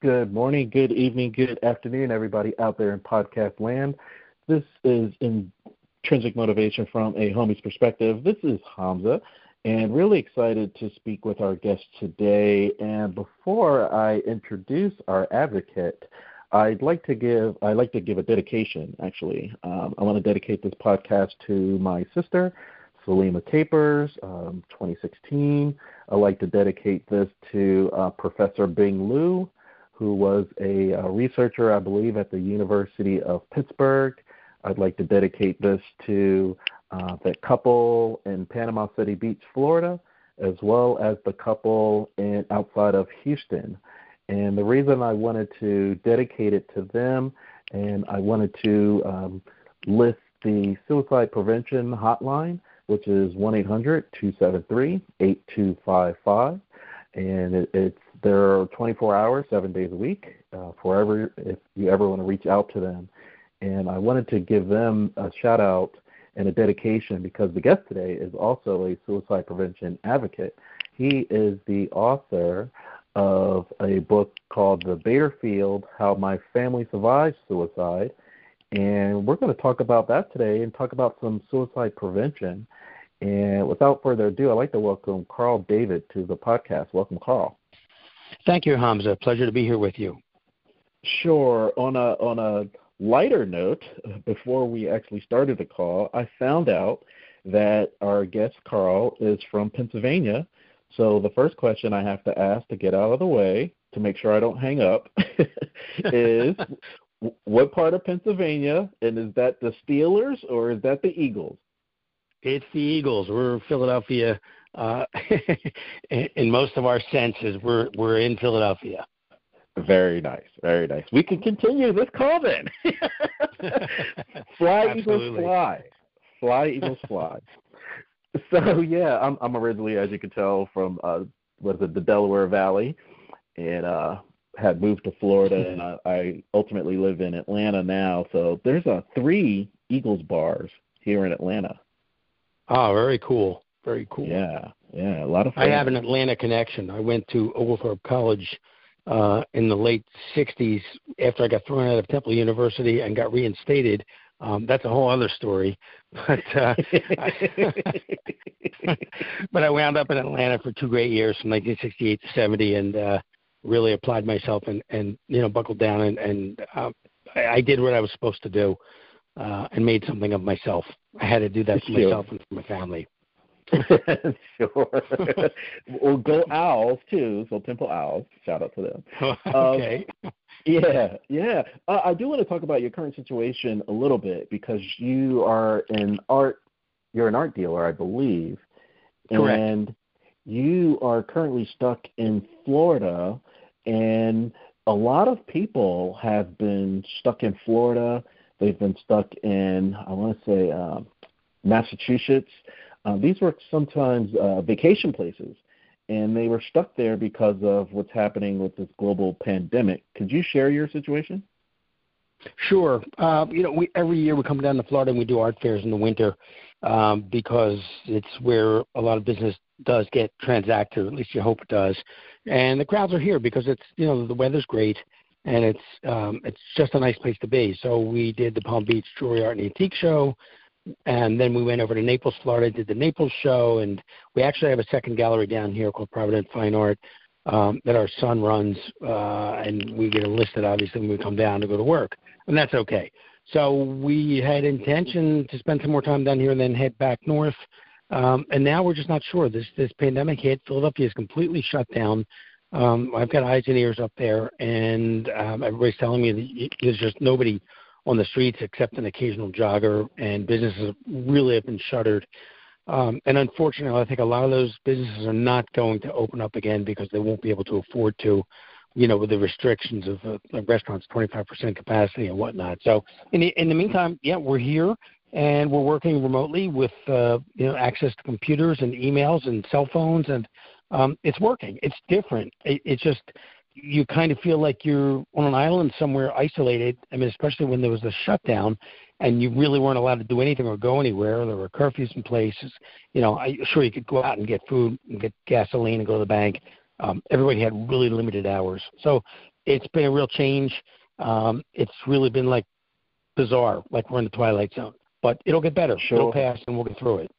Good morning, good evening, good afternoon, everybody out there in podcast land. This is intrinsic motivation from a homie's perspective. This is Hamza, and really excited to speak with our guest today. And before I introduce our advocate, I'd like to give I'd like to give a dedication. Actually, um, I want to dedicate this podcast to my sister, Salima Capers, um, 2016. I'd like to dedicate this to uh, Professor Bing Liu who was a, a researcher, I believe, at the University of Pittsburgh. I'd like to dedicate this to uh, the couple in Panama City Beach, Florida, as well as the couple in outside of Houston. And the reason I wanted to dedicate it to them, and I wanted to um, list the suicide prevention hotline, which is 1 800 273 8255. And it, it's they're 24 hours, seven days a week, uh, forever if you ever want to reach out to them. And I wanted to give them a shout out and a dedication because the guest today is also a suicide prevention advocate. He is the author of a book called The Bader Field How My Family Survived Suicide. And we're going to talk about that today and talk about some suicide prevention. And without further ado, I'd like to welcome Carl David to the podcast. Welcome, Carl. Thank you, Hamza. Pleasure to be here with you. Sure. On a on a lighter note, before we actually started the call, I found out that our guest Carl is from Pennsylvania. So the first question I have to ask to get out of the way to make sure I don't hang up is what part of Pennsylvania and is that the Steelers or is that the Eagles? It's the Eagles. We're Philadelphia uh, in most of our senses, we're we're in Philadelphia. Very nice, very nice. We can continue this call then. fly eagles fly, fly eagles fly. So yeah, I'm I'm originally, as you can tell, from uh, was it the Delaware Valley, and uh, had moved to Florida, and I, I ultimately live in Atlanta now. So there's a three Eagles bars here in Atlanta. Oh, very cool. Very cool. Yeah, yeah, a lot of. Fun. I have an Atlanta connection. I went to Oglethorpe College uh, in the late '60s after I got thrown out of Temple University and got reinstated. Um, that's a whole other story, but uh, but I wound up in Atlanta for two great years from 1968 to 70, and uh, really applied myself and and you know buckled down and and uh, I, I did what I was supposed to do uh, and made something of myself. I had to do that for myself and for my family. sure. well, go Owls too. So Temple Owls. Shout out to them. okay. Um, yeah, yeah. Uh, I do want to talk about your current situation a little bit because you are an art. You're an art dealer, I believe. Correct. And you are currently stuck in Florida, and a lot of people have been stuck in Florida. They've been stuck in, I want to say, uh, Massachusetts. Uh, these were sometimes uh, vacation places, and they were stuck there because of what's happening with this global pandemic. Could you share your situation? Sure. Uh, you know, we every year we come down to Florida and we do art fairs in the winter um, because it's where a lot of business does get transacted. At least you hope it does. And the crowds are here because it's you know the weather's great and it's um, it's just a nice place to be. So we did the Palm Beach Jewelry Art and Antique Show and then we went over to Naples, Florida, did the Naples show, and we actually have a second gallery down here called Provident Fine Art um, that our son runs, uh, and we get enlisted obviously when we come down to go to work, and that's okay. So we had intention to spend some more time down here and then head back north. Um, and now we're just not sure. This this pandemic hit. Philadelphia is completely shut down. Um, I've got eyes and ears up there, and um, everybody's telling me that there's just nobody on the streets except an occasional jogger, and businesses really have been shuttered. Um, and unfortunately, I think a lot of those businesses are not going to open up again because they won't be able to afford to, you know, with the restrictions of uh, restaurants, 25% capacity and whatnot. So in the, in the meantime, yeah, we're here and we're working remotely with, uh, you know, access to computers and emails and cell phones, and um, it's working. It's different. It, it's just you kind of feel like you're on an island somewhere isolated. I mean, especially when there was a shutdown and you really weren't allowed to do anything or go anywhere. There were curfews in places. You know, I sure you could go out and get food and get gasoline and go to the bank. Um, everybody had really limited hours. So it's been a real change. Um, it's really been like bizarre, like we're in the twilight zone. But it'll get better. Sure. It'll pass, and we'll get through it.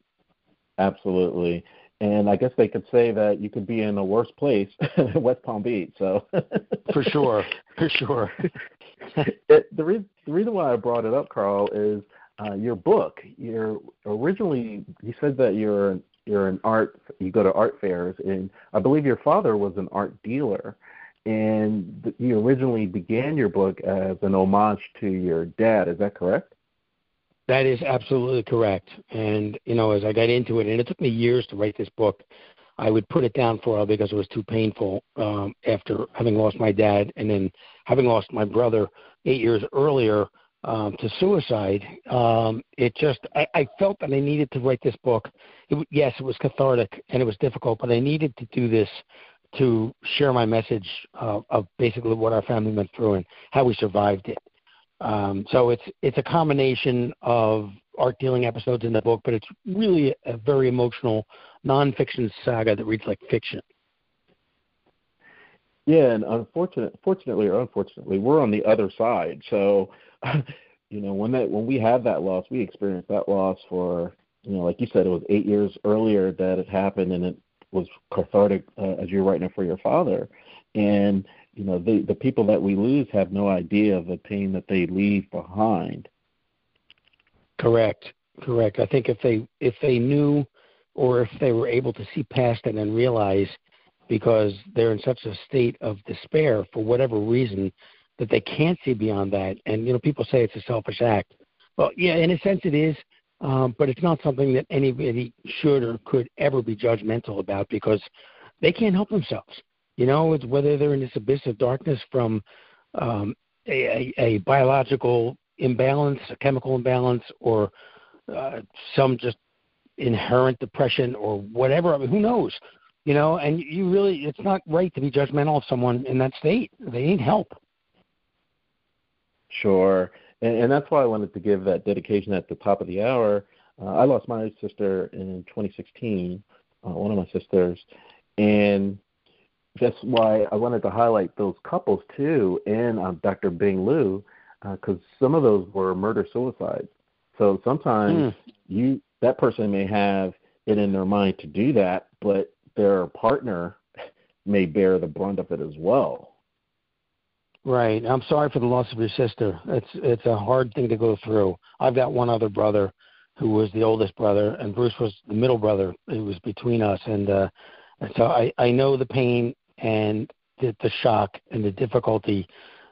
Absolutely. And I guess they could say that you could be in a worse place, West Palm Beach. So for sure, for sure. it, the, re- the reason why I brought it up, Carl, is uh, your book. You're originally you said that you're you're an art. You go to art fairs, and I believe your father was an art dealer. And you originally began your book as an homage to your dad. Is that correct? That is absolutely correct. And you know, as I got into it, and it took me years to write this book, I would put it down for a while because it was too painful um, after having lost my dad and then having lost my brother eight years earlier um, to suicide. Um, it just I, I felt that I needed to write this book. It, yes, it was cathartic and it was difficult, but I needed to do this to share my message uh, of basically what our family went through and how we survived it. Um, so it's it's a combination of art dealing episodes in the book, but it's really a very emotional nonfiction saga that reads like fiction. Yeah, and unfortunately, fortunately or unfortunately, we're on the other side. So, you know, when that when we have that loss, we experience that loss for you know, like you said, it was eight years earlier that it happened, and it was cathartic uh, as you're writing it for your father. And you know the the people that we lose have no idea of the pain that they leave behind. Correct. Correct. I think if they if they knew or if they were able to see past it and realize because they're in such a state of despair for whatever reason that they can't see beyond that. And you know people say it's a selfish act. Well yeah in a sense it is um, but it's not something that anybody should or could ever be judgmental about because they can't help themselves you know, it's whether they're in this abyss of darkness from um, a, a, a biological imbalance, a chemical imbalance, or uh, some just inherent depression or whatever. I mean, who knows? You know, and you really, it's not right to be judgmental of someone in that state. They need help. Sure. And, and that's why I wanted to give that dedication at the top of the hour. Uh, I lost my sister in 2016, uh, one of my sisters, and that's why I wanted to highlight those couples too, and um, Dr. Bing Liu, because uh, some of those were murder suicides. So sometimes mm. you that person may have it in their mind to do that, but their partner may bear the brunt of it as well. Right. I'm sorry for the loss of your sister. It's it's a hard thing to go through. I've got one other brother who was the oldest brother, and Bruce was the middle brother. It was between us, and uh, and so I I know the pain and the, the shock and the difficulty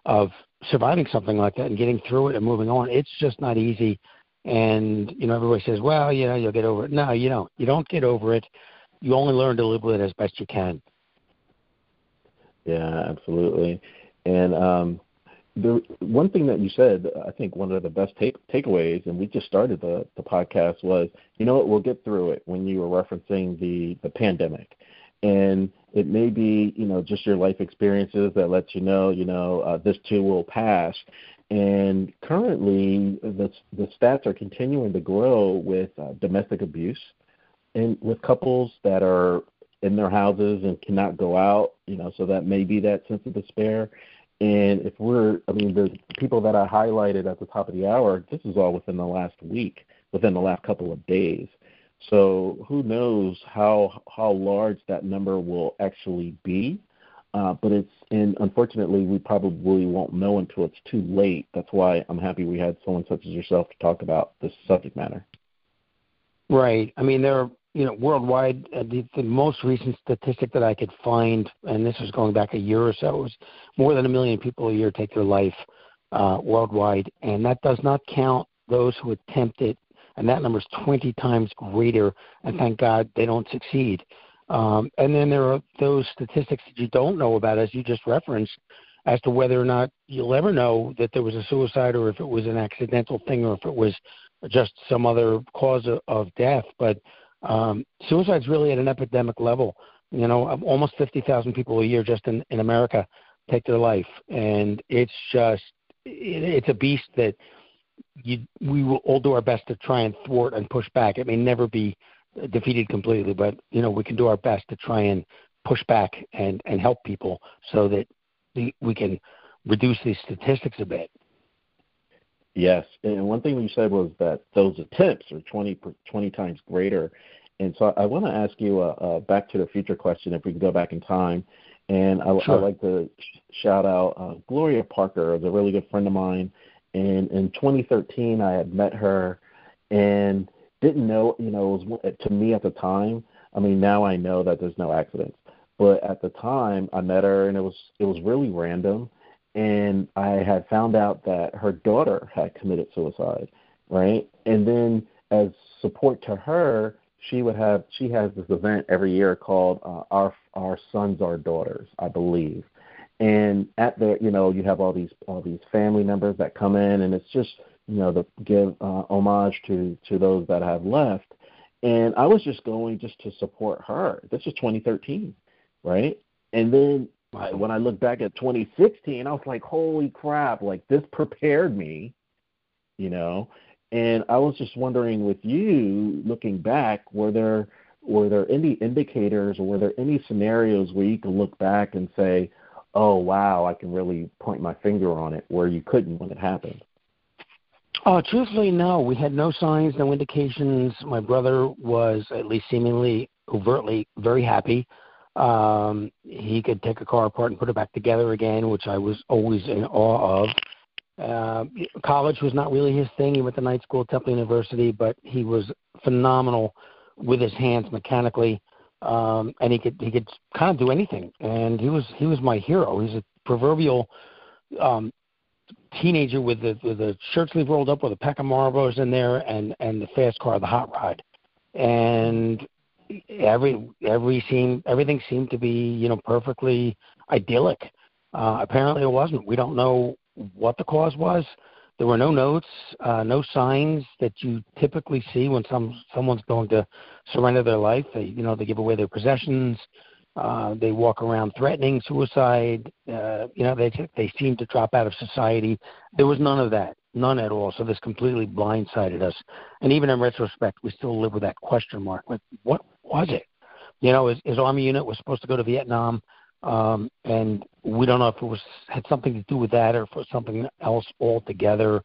of surviving something like that and getting through it and moving on. It's just not easy. And you know, everybody says, "Well, you know, you'll get over it." No, you don't. You don't get over it. You only learn to live with it as best you can. Yeah, absolutely. And um, the one thing that you said, I think one of the best take, takeaways, and we just started the, the podcast, was, you know what, we'll get through it. When you were referencing the the pandemic, and it may be you know just your life experiences that let you know you know uh, this too will pass. And currently the the stats are continuing to grow with uh, domestic abuse and with couples that are in their houses and cannot go out you know so that may be that sense of despair. And if we're i mean the people that i highlighted at the top of the hour this is all within the last week within the last couple of days so who knows how how large that number will actually be? Uh, but it's and unfortunately we probably won't know until it's too late. That's why I'm happy we had someone such as yourself to talk about this subject matter. Right. I mean, there are you know worldwide uh, the, the most recent statistic that I could find, and this was going back a year or so, was more than a million people a year take their life uh, worldwide, and that does not count those who attempt it and that number is 20 times greater. And thank God they don't succeed. Um, and then there are those statistics that you don't know about, as you just referenced, as to whether or not you'll ever know that there was a suicide or if it was an accidental thing or if it was just some other cause of, of death. But um, suicide's really at an epidemic level. You know, almost 50,000 people a year just in, in America take their life, and it's just it, it's a beast that you, we will all do our best to try and thwart and push back. It may never be defeated completely, but you know we can do our best to try and push back and and help people so that the, we can reduce these statistics a bit. Yes, and one thing you said was that those attempts are 20, 20 times greater. And so I want to ask you a, a back to the future question, if we can go back in time. And I, sure. I'd like to shout out uh, Gloria Parker, is a really good friend of mine. And in 2013, I had met her and didn't know, you know, it was to me at the time. I mean, now I know that there's no accidents, but at the time I met her and it was it was really random and I had found out that her daughter had committed suicide, right? And then as support to her, she would have she has this event every year called uh, our our sons our daughters, I believe. And at the you know you have all these all these family members that come in, and it's just you know to give uh, homage to to those that have left. And I was just going just to support her. This is 2013, right? And then when I look back at 2016, I was like, holy crap, like this prepared me, you know. And I was just wondering with you, looking back, were there were there any indicators or were there any scenarios where you could look back and say, oh wow, I can really point my finger on it, where you couldn't when it happened? Oh, truthfully, no. We had no signs, no indications. My brother was at least seemingly overtly very happy um, he could take a car apart and put it back together again, which I was always in awe of. Uh, college was not really his thing. He went to night school at Temple University, but he was phenomenal with his hands mechanically, um, and he could he could kind of do anything. And he was he was my hero. He's a proverbial um, teenager with the with the shirt sleeve rolled up with a pack of Marlboros in there and and the fast car, the hot rod. And every every seem everything seemed to be you know perfectly idyllic. Uh, apparently, it wasn't. We don't know what the cause was. There were no notes, uh, no signs that you typically see when some someone's going to surrender their life. They you know they give away their possessions. Uh, they walk around threatening suicide. Uh, you know they they seem to drop out of society. There was none of that none at all. So this completely blindsided us. And even in retrospect, we still live with that question mark. Like, what was it? You know, his, his army unit was supposed to go to Vietnam, um, and we don't know if it was had something to do with that or it was something else altogether.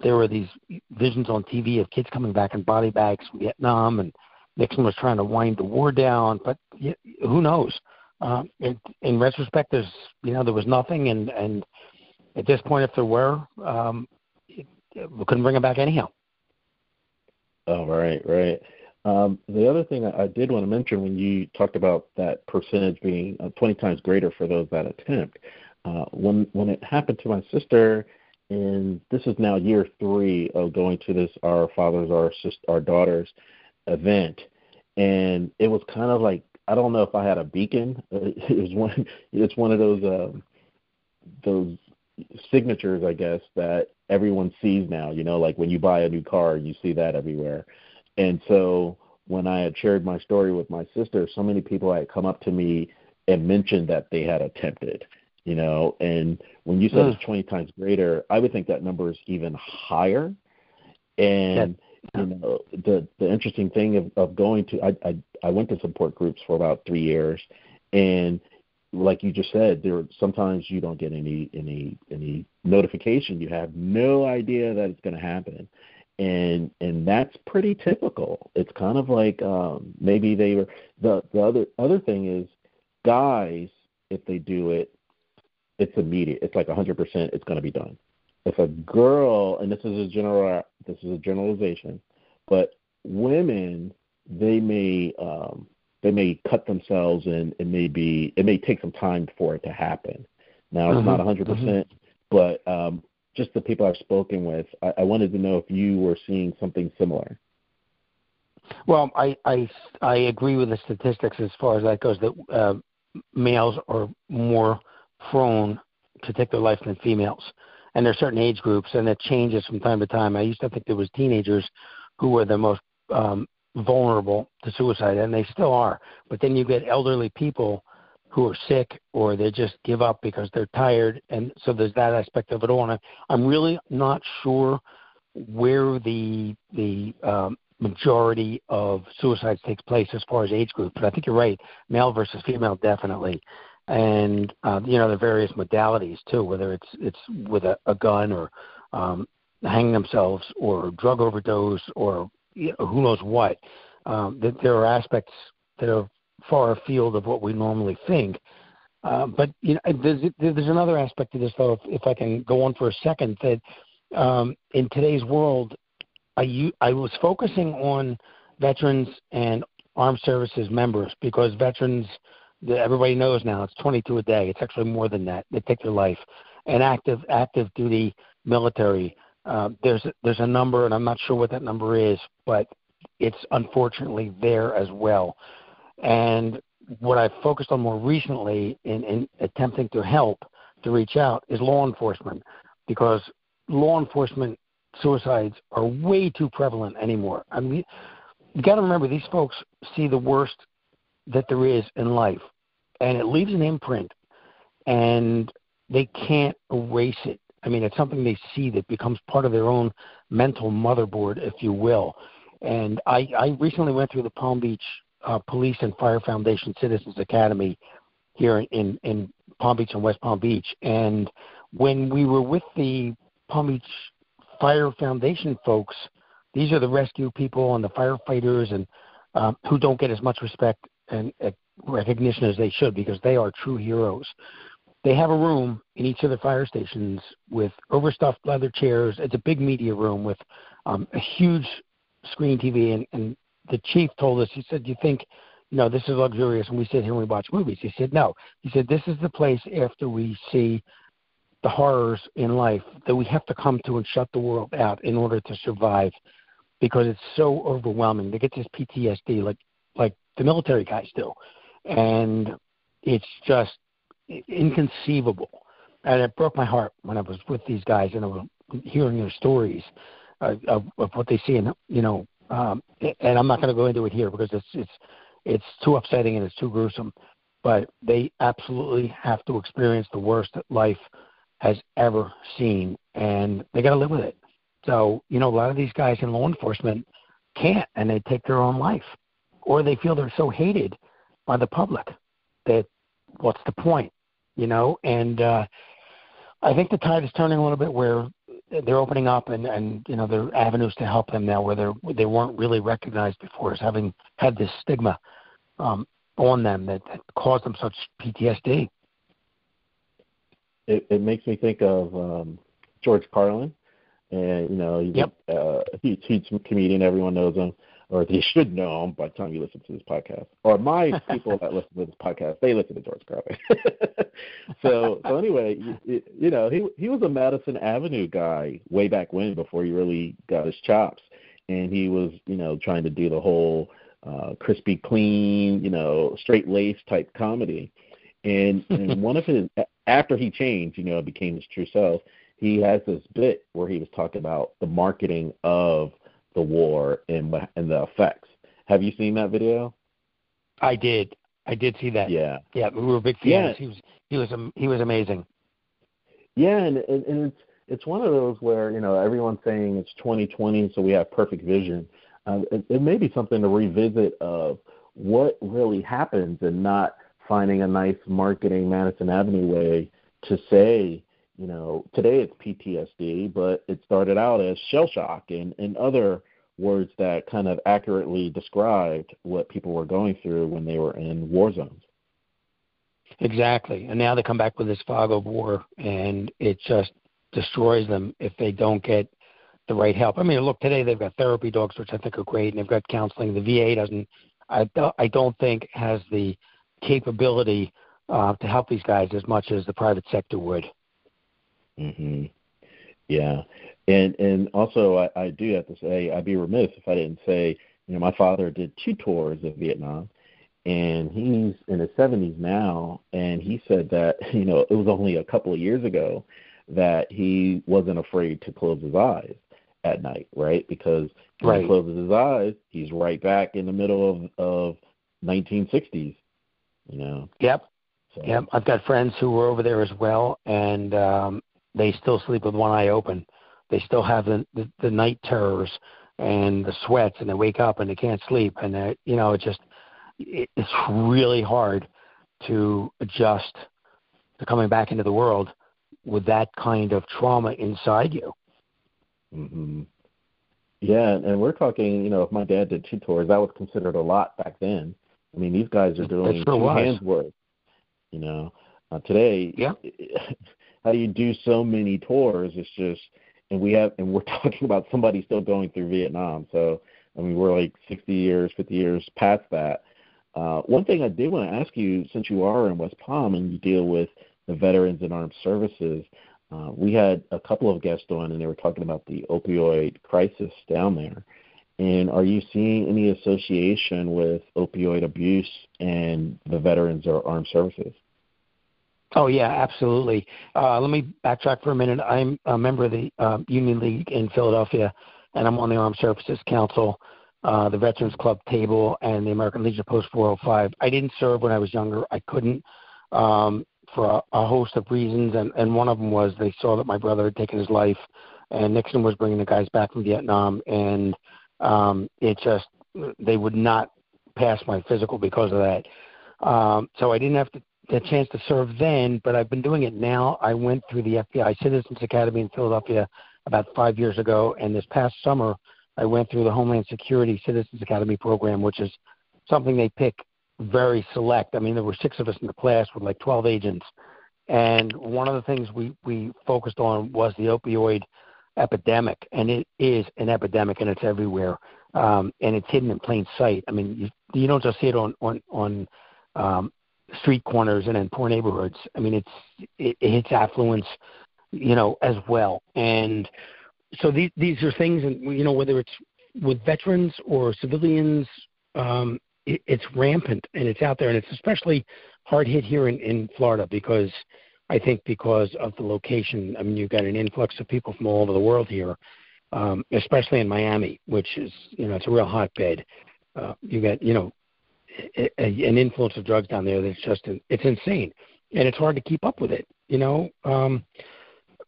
There were these visions on TV of kids coming back in body bags from Vietnam, and Nixon was trying to wind the war down. But who knows? Um, in, in retrospect, there's you know there was nothing, and and at this point, if there were, um, it we couldn't bring him back anyhow. Oh, right, right. Um, the other thing I, did want to mention when you talked about that percentage being uh, 20 times greater for those that attempt, uh, when when it happened to my sister, and this is now year three of going to this our fathers our sister our daughters event, and it was kind of like I don't know if I had a beacon. It was one. It's one of those um, those signatures, I guess, that everyone sees now. You know, like when you buy a new car, you see that everywhere. And so when I had shared my story with my sister, so many people had come up to me and mentioned that they had attempted. You know, and when you said mm. it's 20 times greater, I would think that number is even higher. And yeah. you know, the the interesting thing of, of going to I, I I went to support groups for about three years, and like you just said, there sometimes you don't get any any any notification. You have no idea that it's going to happen, and and that's pretty typical. It's kind of like um, maybe they were the the other other thing is guys if they do it, it's immediate. It's like a hundred percent. It's going to be done. If a girl, and this is a general this is a generalization, but women they may um, they may cut themselves and it may be it may take some time for it to happen. Now it's mm-hmm. not a 100 mm-hmm. percent, but um, just the people I've spoken with, I, I wanted to know if you were seeing something similar. Well, I I I agree with the statistics as far as that goes. That uh, males are more prone to take their life than females, and there are certain age groups, and it changes from time to time. I used to think there was teenagers who were the most um, vulnerable to suicide, and they still are. But then you get elderly people who are sick or they just give up because they're tired, and so there's that aspect of it all. And I'm really not sure where the the um, majority of suicides takes place as far as age group, but I think you're right, male versus female, definitely. and uh, you know the various modalities too, whether it's it's with a, a gun or um, hanging themselves or drug overdose or you know, who knows what. Um, that there are aspects that are far afield of what we normally think. Uh, but you know, there's, there's another aspect to this, though. If, if I can go on for a second, that um, in today's world, I I was focusing on veterans and armed services members because veterans, everybody knows now, it's 22 a day. It's actually more than that. They take their life. And active active duty military, uh, there's there's a number, and I'm not sure what that number is, but it's unfortunately there as well. And what I've focused on more recently in, in attempting to help to reach out is law enforcement because law enforcement suicides are way too prevalent anymore. I mean, you got to remember these folks see the worst that there is in life, and it leaves an imprint, and they can't erase it. I mean, it's something they see that becomes part of their own mental motherboard, if you will. And I, I recently went through the Palm Beach uh, Police and Fire Foundation Citizens Academy here in, in Palm Beach and West Palm Beach. And when we were with the Palm Beach Fire Foundation folks, these are the rescue people and the firefighters and um, who don't get as much respect and uh, recognition as they should because they are true heroes. They have a room in each of the fire stations with overstuffed leather chairs. It's a big media room with um, a huge screen TV, and, and the chief told us, he said, "You think, you know, this is luxurious, and we sit here and we watch movies?" He said, "No." He said, "This is the place after we see the horrors in life that we have to come to and shut the world out in order to survive, because it's so overwhelming. They get this PTSD, like like the military guys do, and it's just inconceivable." And it broke my heart when I was with these guys and I was hearing their stories uh, of, of what they see, and you know, um, and I'm not going to go into it here because it's it's it's too upsetting and it's too gruesome. But they absolutely have to experience the worst that life has ever seen, and they got to live with it. So you know, a lot of these guys in law enforcement can't, and they take their own life, or they feel they're so hated by the public that what's the point, you know? And uh, I think the tide is turning a little bit where they're opening up and and you know there are avenues to help them now where they they weren't really recognized before as having had this stigma um, on them that, that caused them such PTSD. It, it makes me think of um, George Carlin, and you know he's yep. uh, he's he's a comedian. Everyone knows him or they should know him by the time you listen to this podcast. Or my people that listen to this podcast, they listen to George Carlin. so so anyway, you, you know, he he was a Madison Avenue guy way back when before he really got his chops, and he was you know trying to do the whole uh, crispy clean, you know, straight lace type comedy. And and one of his after he changed, you know, became his true self. He has this bit where he was talking about the marketing of the war and and the effects. Have you seen that video? I did. I did see that. Yeah. Yeah, we were big fans. Yeah. He was he was he was amazing. Yeah, and and, and it's it's one of those where you know everyone's saying it's 2020, so we have perfect vision. Uh, it, it may be something to revisit of what really happens and not finding a nice marketing Madison Avenue way to say you know, today it's PTSD, but it started out as shell shock and, and other words that kind of accurately described what people were going through when they were in war zones. Exactly. And now they come back with this fog of war, and it just destroys them if they don't get the right help. I mean, look, today they've got therapy dogs, which I think are great, and they've got counseling. The VA doesn't, I, I don't think, has the capability uh, to help these guys as much as the private sector would. Mhm. Yeah. And and also I, I do have to say I'd be remiss if I didn't say, you know, my father did two tours of Vietnam and he's in his 70s now and he said that, you know, it was only a couple of years ago that he wasn't afraid to close his eyes at night, right? Because when right. he closes his eyes, he's right back in the middle of of 1960s, you know. Yep. So. Yep, I've got friends who were over there as well, and um, they still sleep with one eye open. They still have the the, the night terrors and the sweats, and they wake up and they can't sleep, and they, you know, it just it, it's really hard to adjust to coming back into the world with that kind of trauma inside you. Mm-hmm. Yeah, and we're talking, you know, if my dad did two tours, that was considered a lot back then. I mean, these guys are doing sure two was. hands worth. You know, uh, today, Yeah. How do you do so many tours? It's just, and we have, and we're talking about somebody still going through Vietnam. So, I mean, we're like 60 years, 50 years past that. Uh, one thing I did want to ask you, since you are in West Palm and you deal with the veterans and armed services, uh, we had a couple of guests on, and they were talking about the opioid crisis down there. And are you seeing any association with opioid abuse and the veterans or armed services? Oh yeah, absolutely. Uh, let me backtrack for a minute. I'm a member of the um, Union League in Philadelphia, and I'm on the Armed Services Council, uh, the Veterans Club table, and the American Legion Post 405. I didn't serve when I was younger. I couldn't um, for a, a host of reasons, and, and one of them was they saw that my brother had taken his life, and Nixon was bringing the guys back from Vietnam, and um, it just they would not pass my physical because of that. Um, so I didn't have to the chance to serve then, but I've been doing it now. I went through the FBI Citizens Academy in Philadelphia about five years ago, and this past summer I went through the Homeland Security Citizens Academy program, which is something they pick very select. I mean, there were six of us in the class with like 12 agents, and one of the things we we focused on was the opioid epidemic, and it is an epidemic, and it's everywhere, um, and it's hidden in plain sight. I mean, you you don't just see it on on on um, street corners and in poor neighborhoods. I mean, it's it, it hits affluence, you know, as well. And so these these are things, and you know, whether it's with veterans or civilians, um, it, it's rampant and it's out there, and it's especially hard hit here in in Florida because I think because of the location. I mean, you've got an influx of people from all over the world here. Um, especially in Miami, which is you know it's a real hotbed. Uh, you got you know a, an influence of drugs down there that's just it's insane, and it's hard to keep up with it. You know. Um,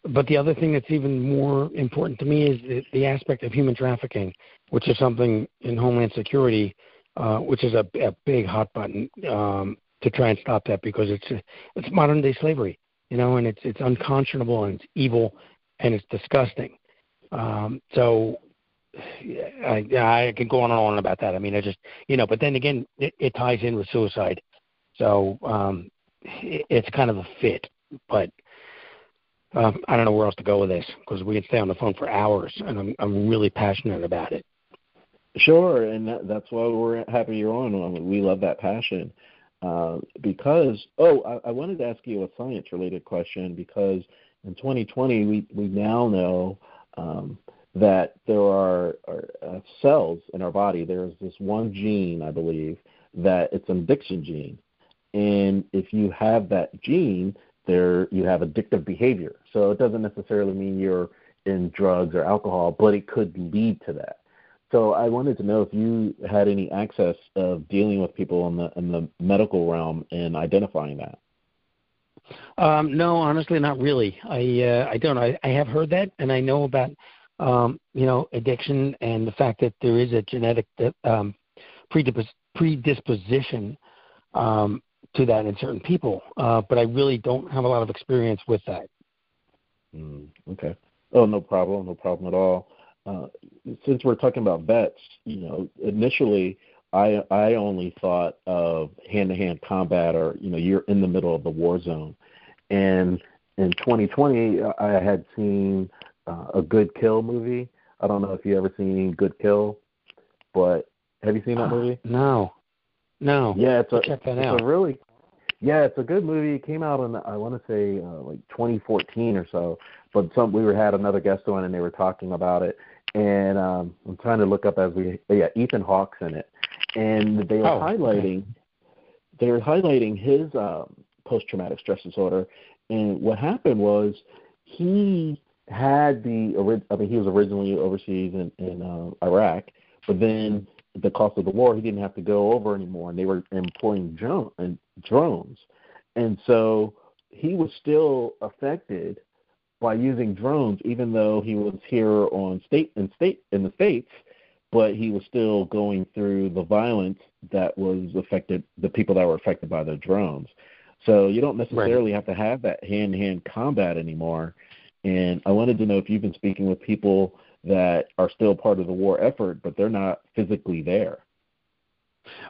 but the other thing that's even more important to me is the, the aspect of human trafficking, which is something in Homeland Security, uh, which is a, a big hot button um, to try and stop that because it's it's modern day slavery, you know, and it's it's unconscionable and it's evil and it's disgusting. Um, so I, I could go on and on about that. I mean, I just, you know, but then again, it, it ties in with suicide. So um, it, it's kind of a fit. But um, I don't know where else to go with this because we can stay on the phone for hours, and I'm I'm really passionate about it. Sure, and that, that's why we're happy you're on. We love that passion. Uh, because, oh, I, I wanted to ask you a science related question because in 2020, we, we now know um, that there are, are uh, cells in our body. There's this one gene, I believe, that it's an addiction gene. And if you have that gene, there you have addictive behavior. So it doesn't necessarily mean you're in drugs or alcohol, but it could lead to that. So I wanted to know if you had any access of dealing with people in the in the medical realm and identifying that. Um, no, honestly, not really. I uh, I don't. I, I have heard that, and I know about um, you know addiction and the fact that there is a genetic um, predisposition um, to that in certain people. Uh, but I really don't have a lot of experience with that. Mm, okay. Oh, no problem. No problem at all. Uh, since we're talking about vets, you know, initially I I only thought of hand-to-hand combat, or you know, you're in the middle of the war zone. And in 2020, I had seen uh, a Good Kill movie. I don't know if you ever seen Good Kill, but have you seen that movie? Uh, no, no. Yeah, it's a check that it's out. a really yeah, it's a good movie. It came out in I want to say uh, like 2014 or so. But some we were had another guest on and they were talking about it. And um, I'm trying to look up as we yeah Ethan Hawke's in it, and they were Oh, highlighting they were highlighting his um, post traumatic stress disorder. And what happened was he had the I mean he was originally overseas in, in uh, Iraq, but then the cost of the war he didn't have to go over anymore, and they were employing drone and drones, and so he was still affected by using drones, even though he was here on state in state in the states, but he was still going through the violence that was affected the people that were affected by the drones. So you don't necessarily right. have to have that hand to hand combat anymore. And I wanted to know if you've been speaking with people that are still part of the war effort, but they're not physically there.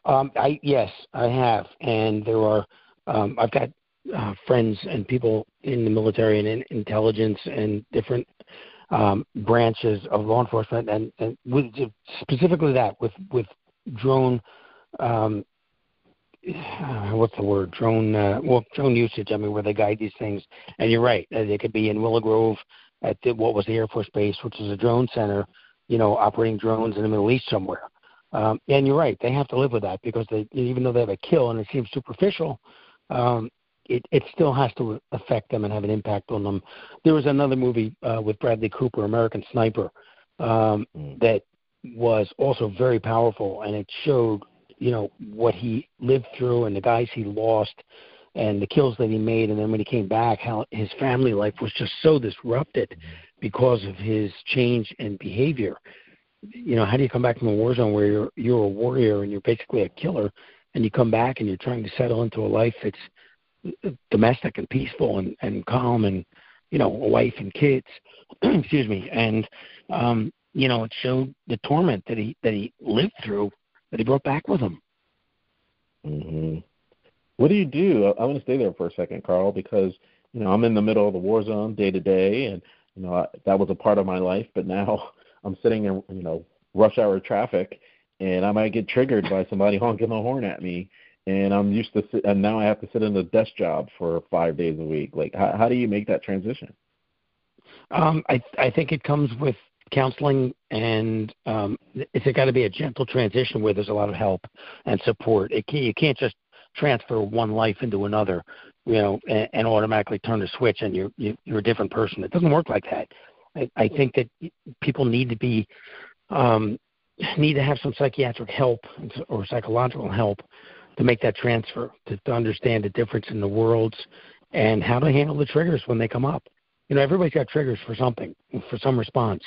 Um, I yes, I have, and there are. Um, I've got uh, friends and people in the military and in intelligence and different um, branches of law enforcement, and, and with specifically that with with drone. Um, what's the word? Drone. Uh, well, drone usage. I mean, where they guide these things. And you're right. Uh, they could be in Willow Grove at the, what was the Air Force Base, which is a drone center. You know, operating drones in the Middle East somewhere. Um, and you're right. They have to live with that because they, even though they have a kill and it seems superficial, um, it, it still has to affect them and have an impact on them. There was another movie uh, with Bradley Cooper, American Sniper, um, mm. that was also very powerful, and it showed you know what he lived through and the guys he lost and the kills that he made. And then when he came back how his family life was just so disrupted because of his change in behavior. You know how do you come back from a war zone where you're you're a warrior and you're basically a killer and you come back and you're trying to settle into a life that's domestic and peaceful and, and calm and you know a wife and kids? Excuse me. And um you know it showed the torment that he that he lived through that he brought back with him hmm what do you do i, I want to stay there for a second carl because you know i'm in the middle of the war zone day to day and you know I, that was a part of my life but now i'm sitting in you know rush hour traffic and i might get triggered by somebody honking the horn at me and I'm used to sit, and now I have to sit in a desk job for five days a week. Like, how, how do you make that transition? Um, I I think it comes with counseling, and um, it's got to be a gentle transition where there's a lot of help and support. It can, you can't just transfer one life into another, you know, and, and automatically turn the switch and you're you're a different person. It doesn't work like that. I, I think that people need to be um, need to have some psychiatric help or psychological help to make that transfer, to, to understand the difference in the worlds and how to handle the triggers when they come up. You know, everybody's got triggers for something, for some response,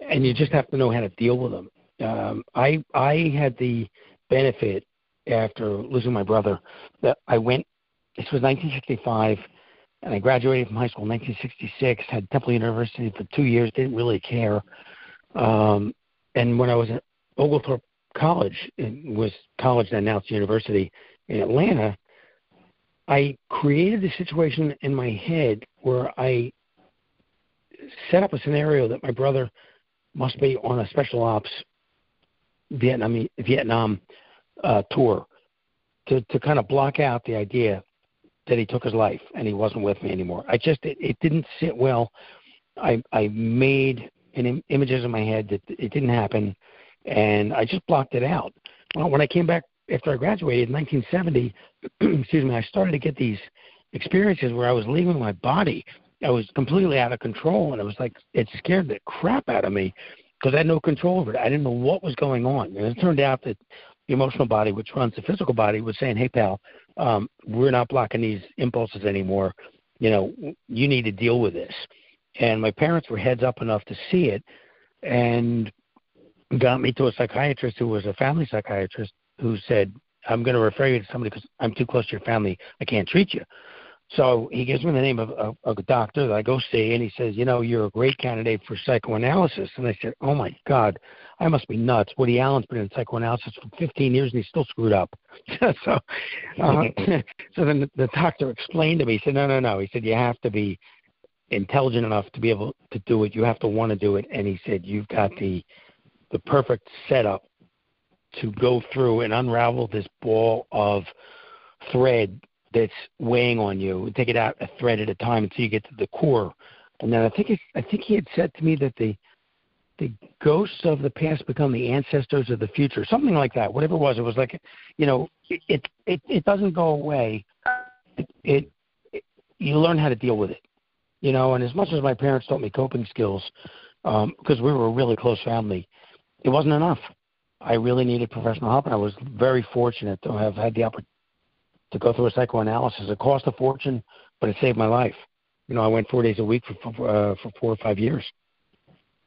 and you just have to know how to deal with them. Um, I I had the benefit after losing my brother that I went. This was 1965, and I graduated from high school in 1966. Had Temple University for two years. Didn't really care. Um, and when I was at Oglethorpe college, it was college that announced university in Atlanta, I created a situation in my head where I set up a scenario that my brother must be on a special ops Vietnam Vietnam uh, tour to to kind of block out the idea that he took his life and he wasn't with me anymore. I just it, it didn't sit well. I I made an Im- images in my head that it didn't happen and I just blocked it out. Well, when I came back after I graduated in 1970, excuse me, I started to get these experiences where I was leaving my body. I was completely out of control, and it was like it scared the crap out of me because I had no control over it. I didn't know what was going on, and it turned out that the emotional body, which runs the physical body, was saying, "Hey, pal, um, we're not blocking these impulses anymore. You know, you need to deal with this." And my parents were heads up enough to see it, and got me to a psychiatrist who was a family psychiatrist who said, I'm going to refer you to somebody because I'm too close to your family. I can't treat you. So he gives me the name of a, a doctor that I go see, and he says, You know, you're a great candidate for psychoanalysis. And I said, Oh my God, I must be nuts. Woody Allen's been in psychoanalysis for 15 years and he's still screwed up. so, uh, so then the, the doctor explained to me, he said, No, no, no. He said, You have to be intelligent enough to be able to do it. You have to want to do it. And he said, You've got the the perfect setup to go through and unravel this ball of thread that's weighing on you. Take it out a thread at a time until you get to the core. And then I think it, I think he had said to me that the the ghosts of the past become the ancestors of the future, something like that. Whatever it was, it was like, you know, it it it doesn't go away. It, it, it you learn how to deal with it, you know. And as much as my parents taught me coping skills, um, because we were a really close family, it wasn't enough. I really needed professional help, and I was very fortunate to have had the opportunity to go through a psychoanalysis. It cost a fortune, but it saved my life. You know, I went four days a week for for, uh, for four or five years,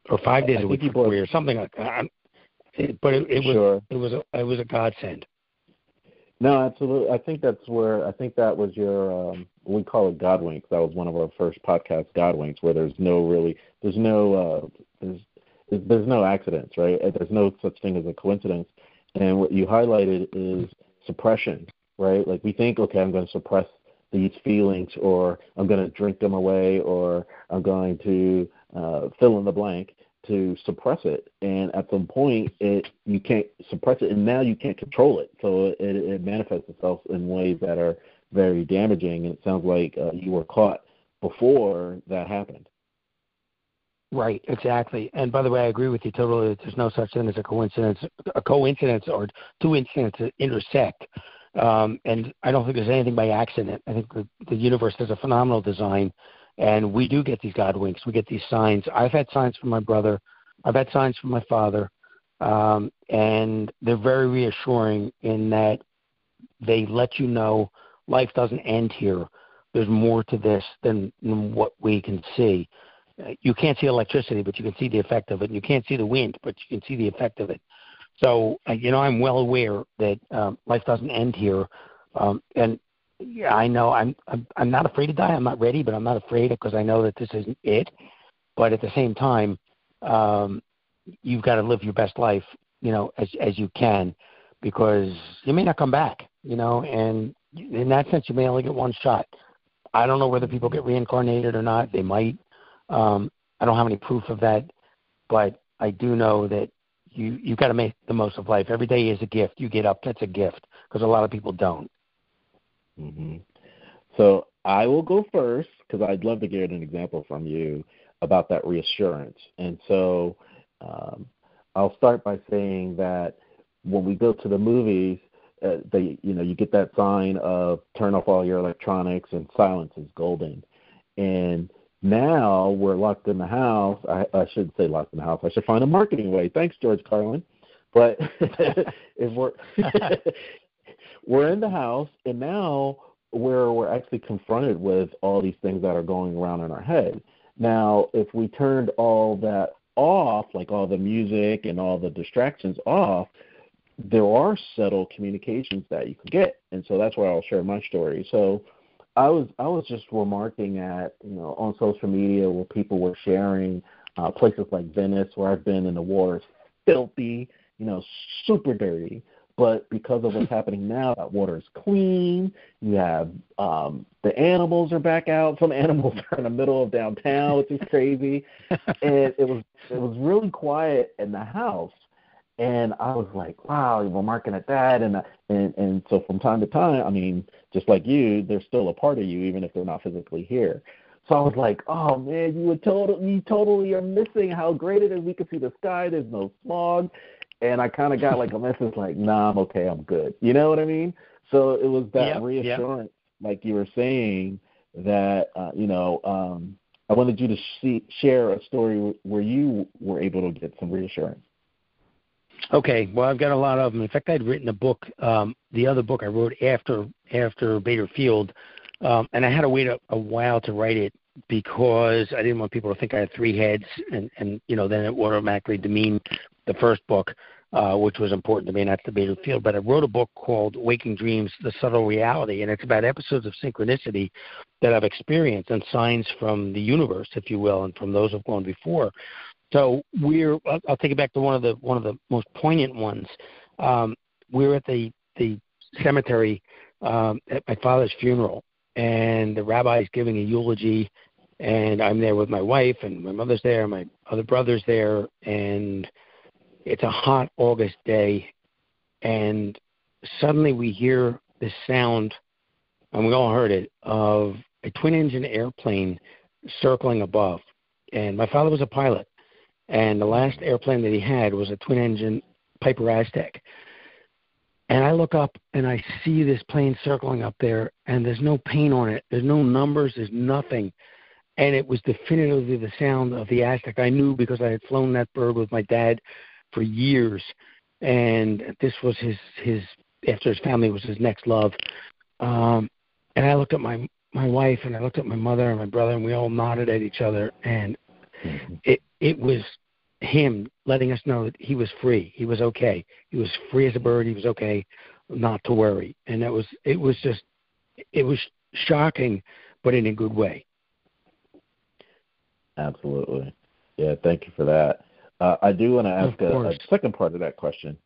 or five days I a week for four years, something like that. it, but it, it was sure. it was a, it was a godsend. No, absolutely. I think that's where I think that was your um we call it Godwinks. That was one of our first podcasts, Godwinks, where there's no really there's no uh there's there's no accidents, right? There's no such thing as a coincidence. And what you highlighted is suppression, right? Like we think, okay, I'm going to suppress these feelings, or I'm going to drink them away, or I'm going to uh, fill in the blank to suppress it. And at some point, it you can't suppress it, and now you can't control it. So it, it manifests itself in ways that are very damaging. And it sounds like uh, you were caught before that happened. Right, exactly. And by the way, I agree with you totally. There's no such thing as a coincidence, a coincidence, or two incidents intersect. Um, and I don't think there's anything by accident. I think the, the universe has a phenomenal design, and we do get these God winks. We get these signs. I've had signs from my brother. I've had signs from my father, um, and they're very reassuring in that they let you know life doesn't end here. There's more to this than, what we can see you can't see electricity, but you can see the effect of it. And you can't see the wind, but you can see the effect of it. So, uh, you know, I'm well aware that um, life doesn't end here. Um, and yeah, I know I'm, I'm I'm not afraid to die. I'm not ready, but I'm not afraid because I know that this isn't it. But at the same time, um, you've got to live your best life, you know, as as you can, because you may not come back, you know, and in that sense, you may only get one shot. I don't know whether people get reincarnated or not. They might. Um, I don't have any proof of that, but I do know that you you got to make the most of life. Every day is a gift. You get up, that's a gift, because a lot of people don't. Mm-hmm. So I will go first because I'd love to get an example from you about that reassurance. And so um, I'll start by saying that when we go to the movies, uh, they you know you get that sign of turn off all your electronics and silence is golden, and now we're locked in the house. I, I should say locked in the house. I should find a marketing way. Thanks, George Carlin. But if we're we're in the house, and now we're we're actually confronted with all these things that are going around in our head. Now, if we turned all that off, like all the music and all the distractions off, there are subtle communications that you can get, and so that's where I'll share my story. So I was I was just remarking at you know on social media where people were sharing uh, places like Venice where I've been and the water is filthy, you know, super dirty. But because of what's happening now, that water is clean. You have um, the animals are back out. Some animals are in the middle of downtown, which is crazy. and it was it was really quiet in the house and I was like, wow, we're marking at that, and and and so from time to time, I mean, just like you, they're still a part of you, even if they're not physically here. So I was like, oh man, you would totally, you totally are missing how great it is. We can see the sky. There's no smog, and I kind of got like a message like, nah, I'm okay, I'm good. You know what I mean? So it was that yep, reassurance, yep. like you were saying, that uh, you know, um, I wanted you to see, share a story where you were able to get some reassurance. Okay, well, I've got a lot of them. In fact, I'd written a book. Um, the other book I wrote after after Bader Field, um, and I had to wait a, a while to write it because I didn't want people to think I had three heads, and and you know then it automatically demean the first book, uh, which was important to me, that's the Bader Field. But I wrote a book called Waking Dreams: The Subtle Reality, and it's about episodes of synchronicity that I've experienced and signs from the universe, if you will, and from those who've gone before. So we're I'll take it back to one of the one of the most poignant ones. Um, we're at the the cemetery um, at my father's funeral, and the rabbi is giving a eulogy, and I'm there with my wife, and my mother's there, and my other brother's there, and it's a hot August day, and suddenly we hear this sound, and we all heard it, of a twin engine airplane circling above. And my father was a pilot, and the last airplane that he had was a twin engine Piper Aztec. And I look up and I see this plane circling up there, and there's no paint on it. There's no numbers. There's nothing. And it was definitively the sound of the Aztec. I knew because I had flown that bird with my dad for years, and this was his his after his family was his next love. Um, and I looked at my my wife and I looked at my mother and my brother, and we all nodded at each other, and mm-hmm. it it was him letting us know that he was free. He was okay. He was free as a bird. He was okay, not to worry. And that was it was just it was shocking, but in a good way. Absolutely. Yeah, thank you for that. Uh, I do want to ask a, a, second part of that question.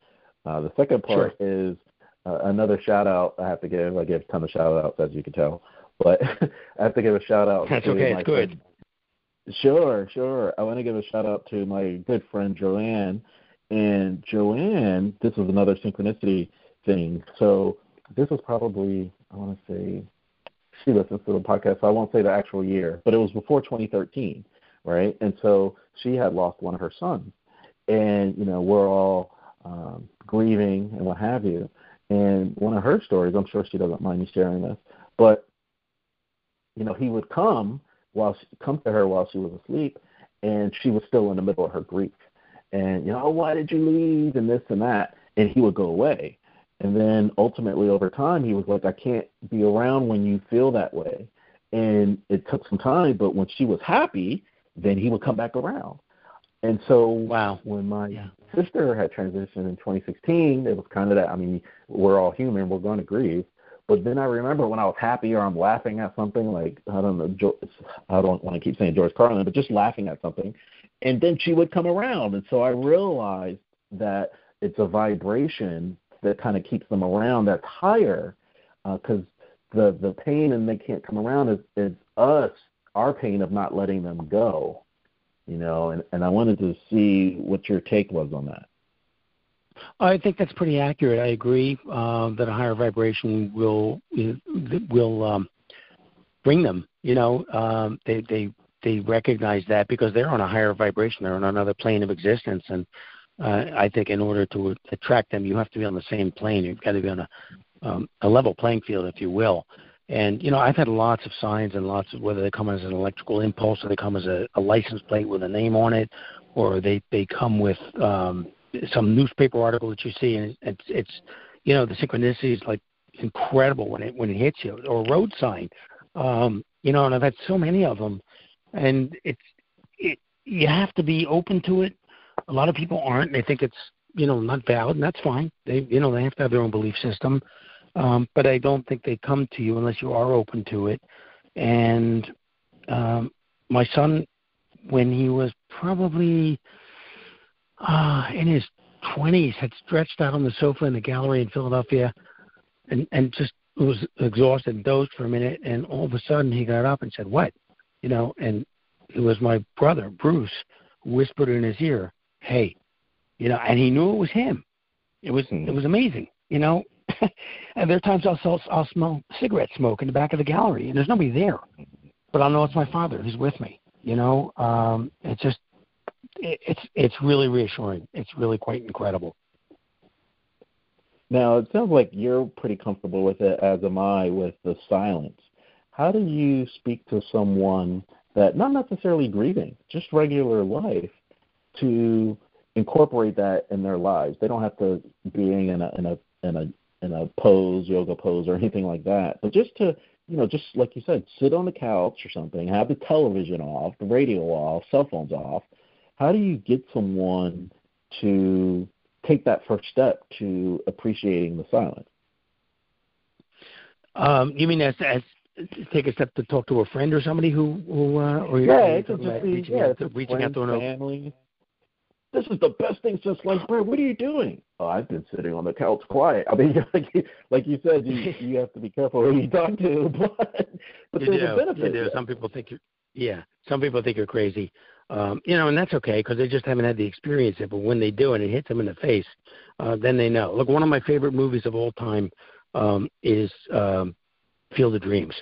Uh, the second part sure. is uh, another shout out I have to give. I give a ton of shout outs, as you can tell, but I have to give a shout out. That's to okay. My it's good. Sure, sure. I want to give a shout out to my good friend Joanne. And Joanne, this was another synchronicity thing. So this was probably, I want to say, she listens to the podcast, so I won't say the actual year, but it was before 2013, right? And so she had lost one of her sons. And, you know, we're all um, grieving and what have you. And one of her stories, I'm sure she doesn't mind me sharing this, but, you know, he would come while she, come to her while she was asleep, and she was still in the middle of her grief. And you know, why did you leave? And this and that, and he would go away. And then ultimately, over time, he was like, I can't be around when you feel that way. And it took some time, but when she was happy, then he would come back around. And so wow. when my yeah. sister had transitioned in 2016, it was kind of that. I mean, we're all human; we're going to grieve. But then I remember when I was happy or I'm laughing at something like I don't know, I don't want to keep saying George Carlin, but just laughing at something, and then she would come around, and so I realized that it's a vibration that kind of keeps them around that's higher, because uh, the the pain and they can't come around is, is us our pain of not letting them go, you know, and and I wanted to see what your take was on that. I think that's pretty accurate. I agree uh, that a higher vibration will will um, bring them. You know, um, they they they recognize that because they're on a higher vibration. They're on another plane of existence, and uh, I think in order to attract them, you have to be on the same plane. You've got to be on a um, a level playing field, if you will. And you know, I've had lots of signs and lots of whether they come as an electrical impulse or they come as a, a license plate with a name on it, or they they come with um, some newspaper article that you see, and it's it's you know the synchronicity is like incredible when it when it hits you, or a road sign, um, you know. And I've had so many of them, and it's it you have to be open to it. A lot of people aren't. They think it's you know not valid, and that's fine. They you know they have to have their own belief system, um, but I don't think they come to you unless you are open to it. And um, my son, when he was probably uh, in his 20s had stretched out on the sofa in the gallery in Philadelphia and, and just was exhausted and dozed for a minute. And all of a sudden he got up and said, What? You know, and it was my brother, Bruce, whispered in his ear, Hey, you know, and he knew it was him. It was it was amazing, you know. and there are times I'll, I'll smell cigarette smoke in the back of the gallery, and there's nobody there, but I'll know it's my father who's with me. You know, um, it's just it's it's really reassuring. It's really quite incredible. Now it sounds like you're pretty comfortable with it, as am I, with the silence. How do you speak to someone that not necessarily grieving, just regular life, to incorporate that in their lives? They don't have to be in a in a in a in a pose, yoga pose, or anything like that, but just to you know, just like you said, sit on the couch or something, have the television off, the radio off, cell phones off, how do you get someone to take that first step to appreciating the silence? Um, you mean as as take a step to talk to a friend or somebody who who uh, or yeah, it could just be reaching yeah, out to, reaching out to an family. This is the best thing since sliced bread. What are you doing? Oh, I've been sitting on the couch quiet. I mean, like you, like you said, you you have to be careful who you talk to, but but you there's do, a benefit. You do. Some people think you're yeah. Some people think you're crazy. Um, you know, and that's okay because they just haven't had the experience yet. But when they do and it hits them in the face, uh, then they know. Look, one of my favorite movies of all time um, is um, Field of Dreams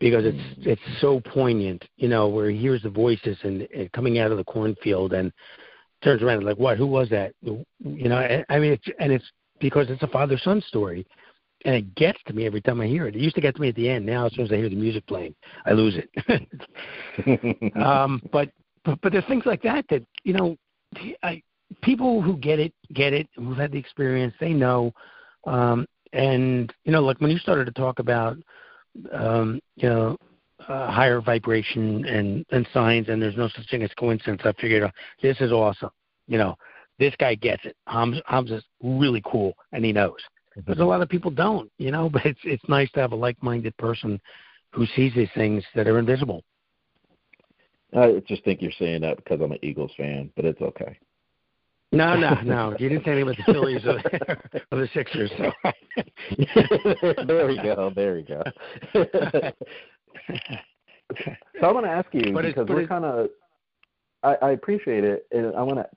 because it's it's so poignant. You know, where he hears the voices and, and coming out of the cornfield and turns around and like, what? Who was that? You know, I I mean, it's, and it's because it's a father son story and it gets to me every time I hear it. It used to get to me at the end. Now, as soon as I hear the music playing, I lose it. um, but but but there's things like that that you know, I, people who get it get it, who've had the experience, they know. Um, and you know, like when you started to talk about, um, you know, uh, higher vibration and and signs, and there's no such thing as coincidence. I figured out this is awesome. You know, this guy gets it. Hams Hams is really cool, and he knows. Because a lot of people don't, you know. But it's it's nice to have a like-minded person who sees these things that are invisible. I just think you're saying that because I'm an Eagles fan, but it's okay. No, no, no. You didn't say anything about the Phillies or, or the Sixers. So. there we go. There we go. so I want to ask you but because we're kind of. I, I appreciate it, and I want to.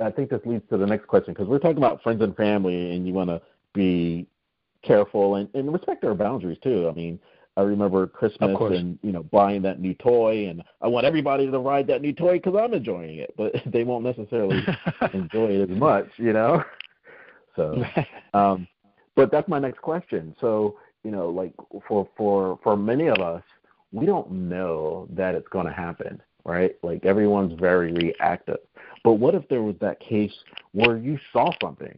I think this leads to the next question because we're talking about friends and family, and you want to be careful and, and respect our boundaries too. I mean, I remember Christmas and you know buying that new toy, and I want everybody to ride that new toy because I'm enjoying it, but they won't necessarily enjoy it as much, you know. So, um, but that's my next question. So, you know, like for for for many of us, we don't know that it's going to happen, right? Like everyone's very reactive. But what if there was that case where you saw something?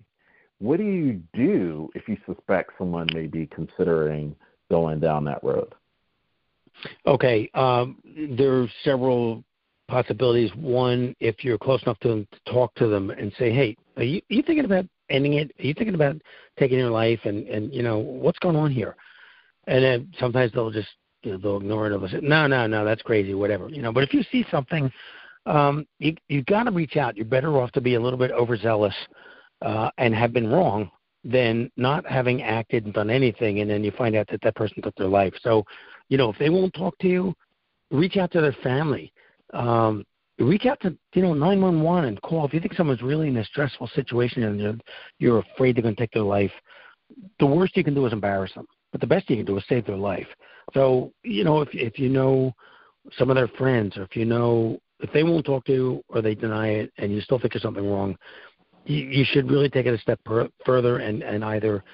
What do you do if you suspect someone may be considering going down that road? Okay, um, there are several possibilities. One, if you're close enough to them to talk to them and say, "Hey, are you, are you thinking about ending it? Are you thinking about taking your life? And and you know what's going on here?" And then sometimes they'll just you know, they'll ignore it they'll say, "No, no, no, that's crazy, whatever." You know. But if you see something, um, you you got to reach out. You're better off to be a little bit overzealous uh, and have been wrong than not having acted and done anything, and then you find out that that person took their life. So, you know, if they won't talk to you, reach out to their family. Um, reach out to you know 911 and call if you think someone's really in a stressful situation and you're, you're afraid they're going to take their life. The worst you can do is embarrass them, but the best you can do is save their life. So, you know, if if you know some of their friends, or if you know if they won't talk to you or they deny it, and you still think there's something wrong, you, you should really take it a step per, further and, and either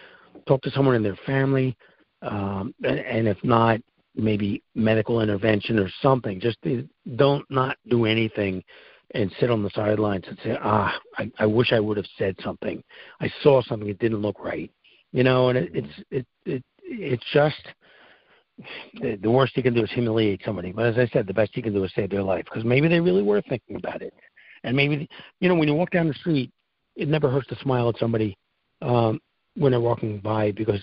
talk to someone in their family, um, and, and if not, maybe medical intervention or something. Just don't not do anything and sit on the sidelines and say, ah, I, I wish I would have said something. I saw something that didn't look right. You know, and it, it's it it it's just the, the worst you can do is humiliate somebody. But as I said, the best you can do is save their life because maybe they really were thinking about it, and maybe you know when you walk down the street it never hurts to smile at somebody um, when they're walking by because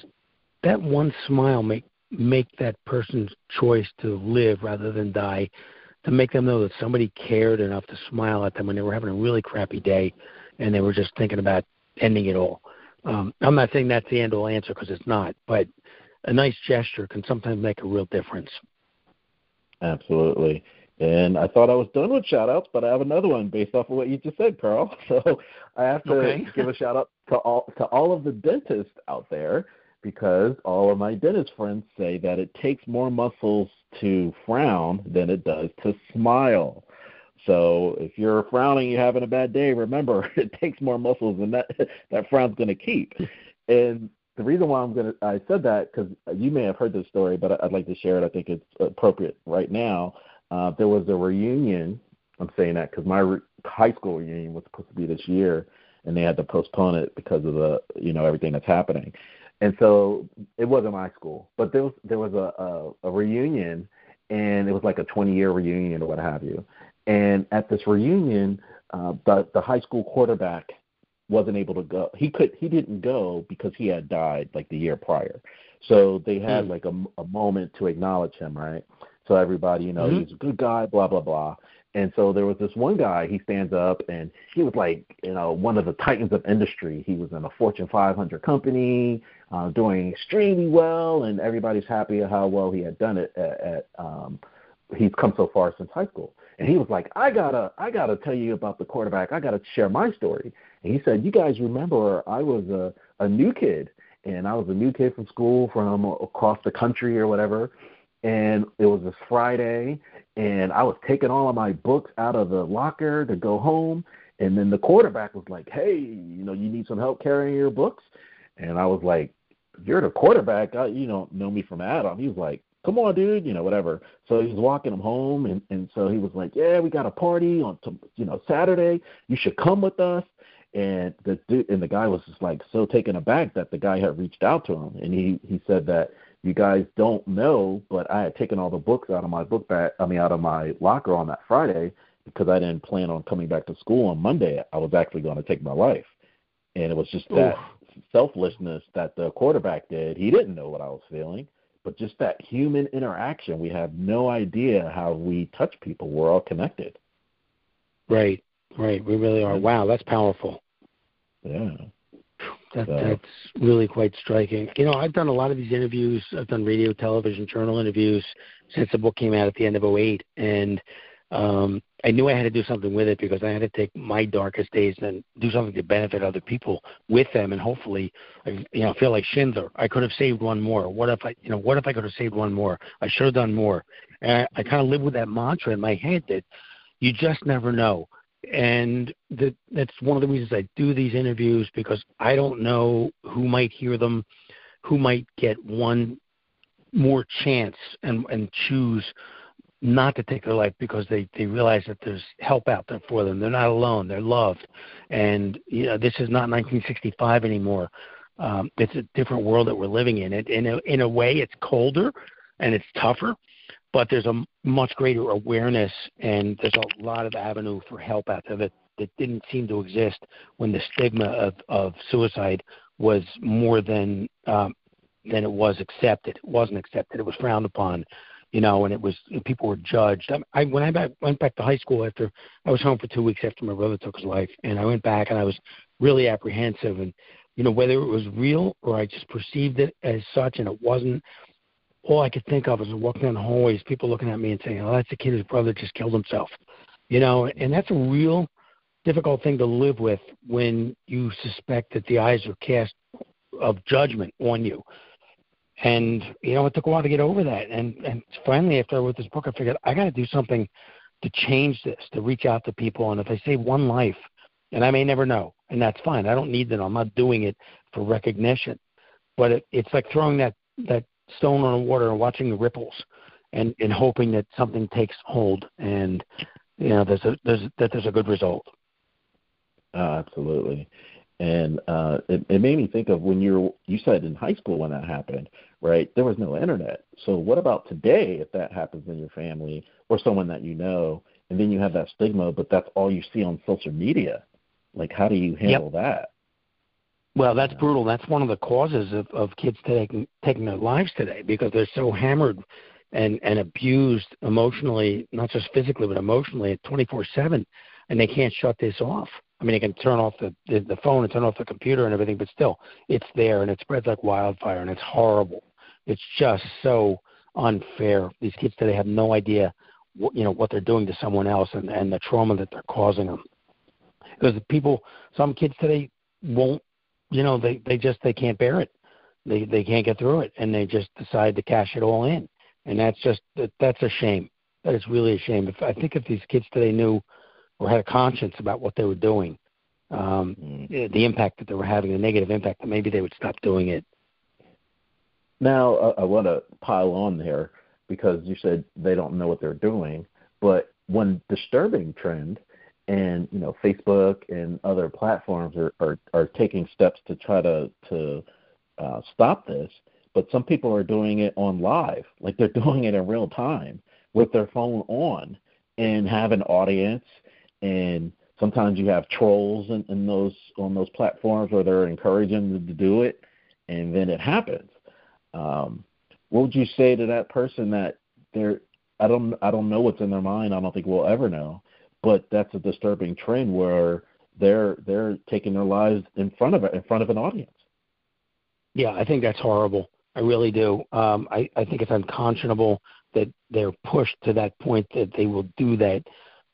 that one smile make make that person's choice to live rather than die to make them know that somebody cared enough to smile at them when they were having a really crappy day and they were just thinking about ending it all. Um, I'm not saying that's the end all answer because it's not, but a nice gesture can sometimes make a real difference. Absolutely. And I thought I was done with shout outs, but I have another one based off of what you just said, Carl. So I have to okay. give a shout out to all to all of the dentists out there because all of my dentist friends say that it takes more muscles to frown than it does to smile. So if you're frowning, you're having a bad day, remember it takes more muscles than that that frown's going to keep. And the reason why I'm going to I said that because you may have heard this story, but I'd like to share it. I think it's appropriate right now. Uh, there was a reunion. I'm saying that because my re- high school reunion was supposed to be this year, and they had to postpone it because of the you know everything that's happening. And so it wasn't my school, but there was there was a, a, a reunion, and it was like a 20 year reunion or what have you. And at this reunion, uh, the the high school quarterback wasn't able to go. He could he didn't go because he had died like the year prior. So they had mm. like a, a moment to acknowledge him, right? So everybody, you know, mm-hmm. he's a good guy, blah blah blah. And so there was this one guy, he stands up and he was like, you know, one of the titans of industry. He was in a Fortune 500 company, uh, doing extremely well, and everybody's happy at how well he had done it at, at um, he's come so far since high school. And he was like, I gotta, I gotta tell you about the quarterback. I gotta share my story. And he said, you guys remember I was a, a new kid, and I was a new kid from school from across the country or whatever and it was this Friday, and I was taking all of my books out of the locker to go home, and then the quarterback was like, "Hey, you know, you need some help carrying your books," and I was like, "You're the quarterback, I, you don't know me from Adam." He was like, "Come on, dude," you know, whatever. So he was walking him home, and and so he was like, "Yeah, we got a party on, you know, Saturday. You should come with us." and the dude and the guy was just like so taken aback that the guy had reached out to him and he he said that you guys don't know, but I had taken all the books out of my book bag, I mean, out of my locker on that Friday because I didn't plan on coming back to school on Monday. I was actually going to take my life. And it was just that selflessness that the quarterback did. He didn't know what I was feeling, but just that human interaction. We have no idea how we touch people. We're all connected. Right, right. We really are. Wow, that's powerful. Yeah. That, so. That's really quite striking. You know, I've done a lot of these interviews. I've done radio, television, journal interviews since the book came out at the end of 08. And um, I knew I had to do something with it because I had to take my darkest days and do something to benefit other people with them, and hopefully, you know, feel like Schindler. I could have saved one more. What if I, you know, what if I could have saved one more? I should have done more. And I, I kind of live with that mantra in my head that you just never know and that that's one of the reasons I do these interviews because I don't know who might hear them, who might get one more chance and and choose not to take their life because they they realize that there's help out there for them. They're not alone. They're loved, and you know this is not 1965 anymore. Um, it's a different world that we're living in. It in a, in a way, it's colder and it's tougher, but there's a much greater awareness and there's a lot of avenue for help out there that, that didn't seem to exist when the stigma of, of suicide was more than um, than it was accepted. It wasn't accepted. It was frowned upon, you know, and it was people were judged. I, I when I back, went back to high school after I was home for two weeks after my brother took his life, and I went back and I was really apprehensive and you know whether it was real or I just perceived it as such and it wasn't all I could think of was walking down the hallways, people looking at me and saying, "Oh, that's the kid whose brother just killed himself," you know, and that's a real difficult thing to live with when you suspect that the eyes are cast of judgment on you. And you know, it took a while to get over that. And and finally, after I wrote this book, I figured I got to do something to change this, to reach out to people. And if I save one life, and I may never know, and that's fine. I don't need that. I'm not doing it for recognition. But it, it's like throwing that that stone on the water and watching the ripples and, and hoping that something takes hold and you know there's a there's that there's a good result. Uh, absolutely. And uh, it, it made me think of when you're you said in high school when that happened, right? There was no internet. So what about today if that happens in your family or someone that you know, and then you have that stigma, but that's all you see on social media? Like how do you handle yep. that? Well, that's brutal. That's one of the causes of, of kids taking taking their lives today because they're so hammered and and abused emotionally, not just physically but emotionally, at 24/7, and they can't shut this off. I mean, they can turn off the, the the phone and turn off the computer and everything, but still, it's there and it spreads like wildfire, and it's horrible. It's just so unfair. These kids today have no idea, what, you know, what they're doing to someone else and and the trauma that they're causing them. Because the people, some kids today won't you know they they just they can't bear it. They they can't get through it and they just decide to cash it all in. And that's just that, that's a shame. That is really a shame. If i think if these kids today knew or had a conscience about what they were doing um mm. the impact that they were having the negative impact that maybe they would stop doing it. Now i, I want to pile on there because you said they don't know what they're doing but one disturbing trend and you know Facebook and other platforms are are, are taking steps to try to to uh, stop this. But some people are doing it on live, like they're doing it in real time with their phone on and have an audience. And sometimes you have trolls in, in those on those platforms where they're encouraging them to do it, and then it happens. Um, what would you say to that person that they're I don't I don't know what's in their mind. I don't think we'll ever know but that's a disturbing trend where they're they're taking their lives in front of in front of an audience. Yeah, I think that's horrible. I really do. Um, I, I think it's unconscionable that they're pushed to that point that they will do that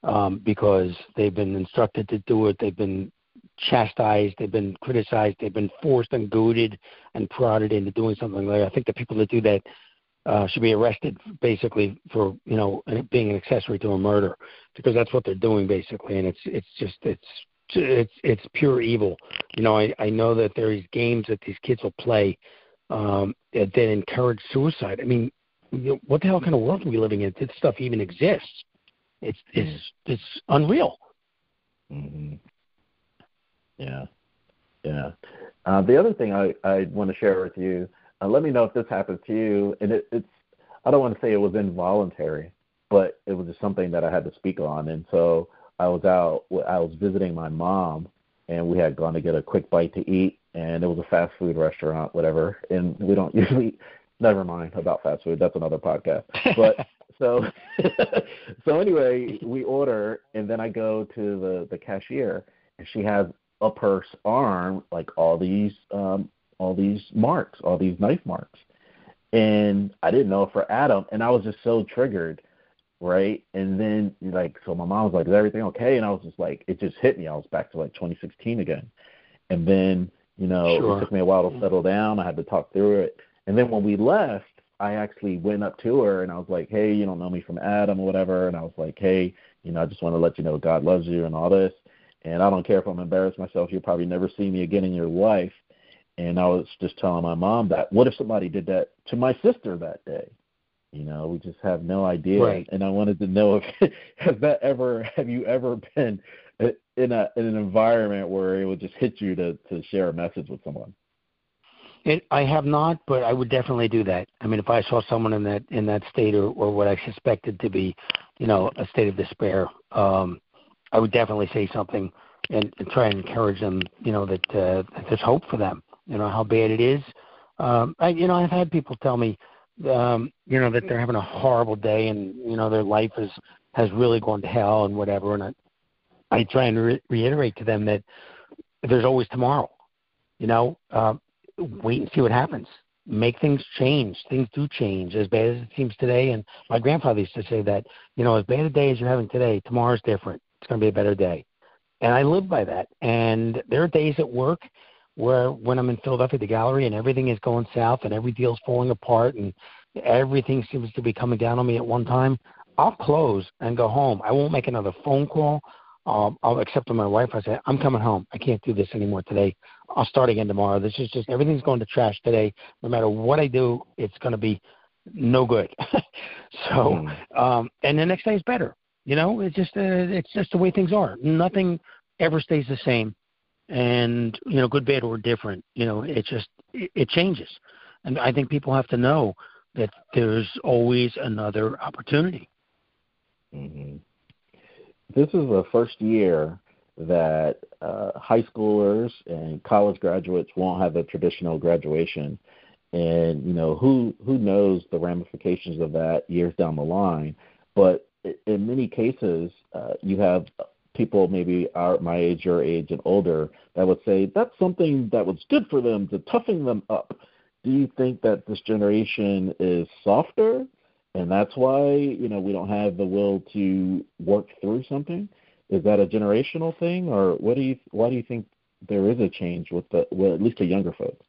um, because they've been instructed to do it. They've been chastised. They've been criticized. They've been forced and goaded and prodded into doing something like. That. I think the people that do that uh, should be arrested basically for you know being an accessory to a murder because that's what they're doing basically, and it's it's just it's it's it's pure evil. You know, I I know that there is games that these kids will play um, that, that encourage suicide. I mean, you know, what the hell kind of world are we living in? This stuff even exists. It's it's mm-hmm. it's unreal. Mm-hmm. Yeah, yeah. Uh, the other thing I I want to share with you uh, let me know if this happens to you. And it, it's I don't want to say it was involuntary, but it was just something that I had to speak on. And so I was out. I was visiting my mom, and we had gone to get a quick bite to eat, and it was a fast food restaurant, whatever. And we don't usually. Never mind about fast food. That's another podcast. But so so anyway, we order, and then I go to the the cashier, and she has up her arm like all these um all these marks, all these knife marks. And I didn't know for Adam, and I was just so triggered, right? And then like, so my mom was like, "Is everything okay?" And I was just like, it just hit me. I was back to like 2016 again. And then, you know, sure. it took me a while to mm-hmm. settle down. I had to talk through it. And then when we left, I actually went up to her and I was like, "Hey, you don't know me from Adam or whatever." And I was like, "Hey, you know, I just want to let you know God loves you and all this." And I don't care if I'm embarrassed myself. You'll probably never see me again in your life. And I was just telling my mom that what if somebody did that to my sister that day? You know, we just have no idea. Right. And I wanted to know if has that ever have you ever been in a in an environment where it would just hit you to to share a message with someone? It, I have not, but I would definitely do that. I mean, if I saw someone in that in that state or, or what I suspected to be, you know, a state of despair, um, I would definitely say something and, and try and encourage them. You know that, uh, that there's hope for them. You know how bad it is. Um, I, you know, I've had people tell me, um, you know, that they're having a horrible day and you know their life is has really gone to hell and whatever. And I, I try and re- reiterate to them that there's always tomorrow. You know, uh, wait and see what happens. Make things change. Things do change as bad as it seems today. And my grandfather used to say that, you know, as bad a day as you're having today, tomorrow's different. It's going to be a better day. And I live by that. And there are days at work where when I'm in Philadelphia, the gallery, and everything is going south and every deal's falling apart and everything seems to be coming down on me at one time, I'll close and go home. I won't make another phone call. Um, I'll accept with my wife. I say, I'm coming home. I can't do this anymore today. I'll start again tomorrow. This is just everything's going to trash today. No matter what I do, it's going to be no good. so, mm. um, and the next day is better. You know, it's just uh, it's just the way things are. Nothing ever stays the same, and you know, good, bad, or different. You know, it just it, it changes, and I think people have to know that there's always another opportunity. Mm-hmm. This is the first year that uh, high schoolers and college graduates won't have a traditional graduation, and you know who who knows the ramifications of that years down the line. But in many cases, uh, you have people maybe our my age, your age, and older that would say that's something that was good for them to toughen them up. Do you think that this generation is softer, and that's why you know we don't have the will to work through something? Is that a generational thing, or what do you why do you think there is a change with the well, at least the younger folks?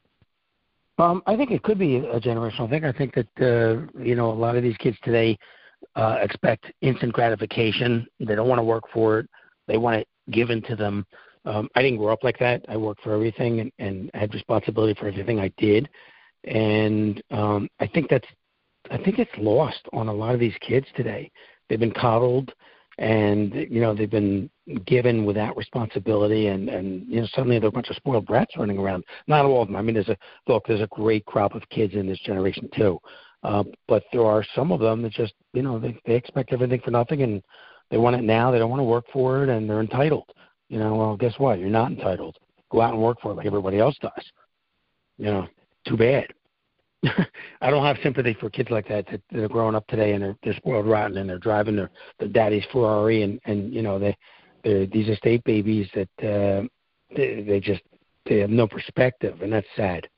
Um, I think it could be a generational thing. I think that uh, you know a lot of these kids today uh, expect instant gratification. They don't want to work for it. They want it given to them. Um, I didn't grow up like that. I worked for everything and, and had responsibility for everything I did, and um, I think that's I think it's lost on a lot of these kids today. They've been coddled and you know they've been given without responsibility and and you know suddenly there are a bunch of spoiled brats running around not all of them i mean there's a look there's a great crop of kids in this generation too uh but there are some of them that just you know they they expect everything for nothing and they want it now they don't want to work for it and they're entitled you know well guess what you're not entitled go out and work for it like everybody else does you know too bad I don't have sympathy for kids like that, that that are growing up today and they're they're spoiled rotten and they're driving their their daddy's Ferrari and and you know they they're these estate babies that uh, they they just they have no perspective and that's sad.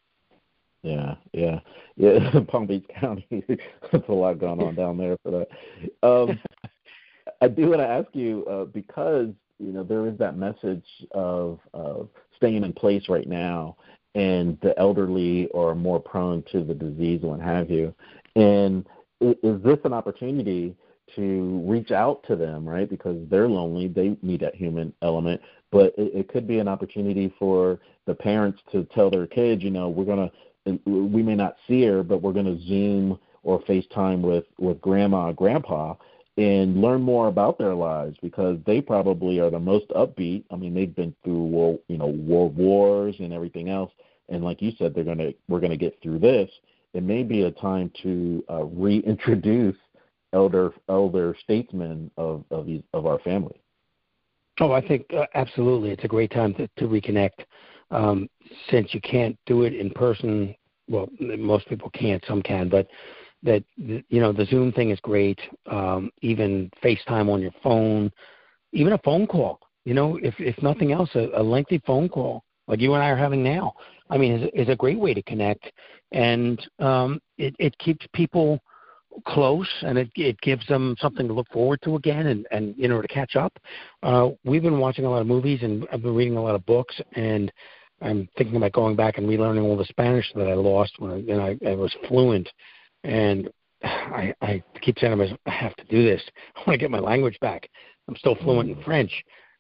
Yeah, yeah, yeah. Palm Beach County, there's a lot going on down there for that. Um, I do want to ask you uh, because you know there is that message of of staying in place right now and the elderly are more prone to the disease what have you. And is this an opportunity to reach out to them, right? Because they're lonely, they need that human element. But it, it could be an opportunity for the parents to tell their kids, you know, we're gonna, we may not see her, but we're gonna Zoom or FaceTime with with grandma, grandpa, and learn more about their lives because they probably are the most upbeat. I mean, they've been through world, you know, world wars and everything else. and like you said, they're gonna we're gonna get through this. It may be a time to uh, reintroduce elder elder statesmen of of, these, of our family. Oh, I think uh, absolutely, it's a great time to, to reconnect. Um, since you can't do it in person, well, most people can't, some can, but that you know the Zoom thing is great. Um, even FaceTime on your phone, even a phone call. You know, if if nothing else, a, a lengthy phone call like you and I are having now. I mean, is, is a great way to connect, and um, it it keeps people close and it it gives them something to look forward to again and and you know to catch up uh we've been watching a lot of movies and i've been reading a lot of books and i'm thinking about going back and relearning all the spanish that i lost when i and i, I was fluent and i i keep saying to myself i have to do this i want to get my language back i'm still fluent in french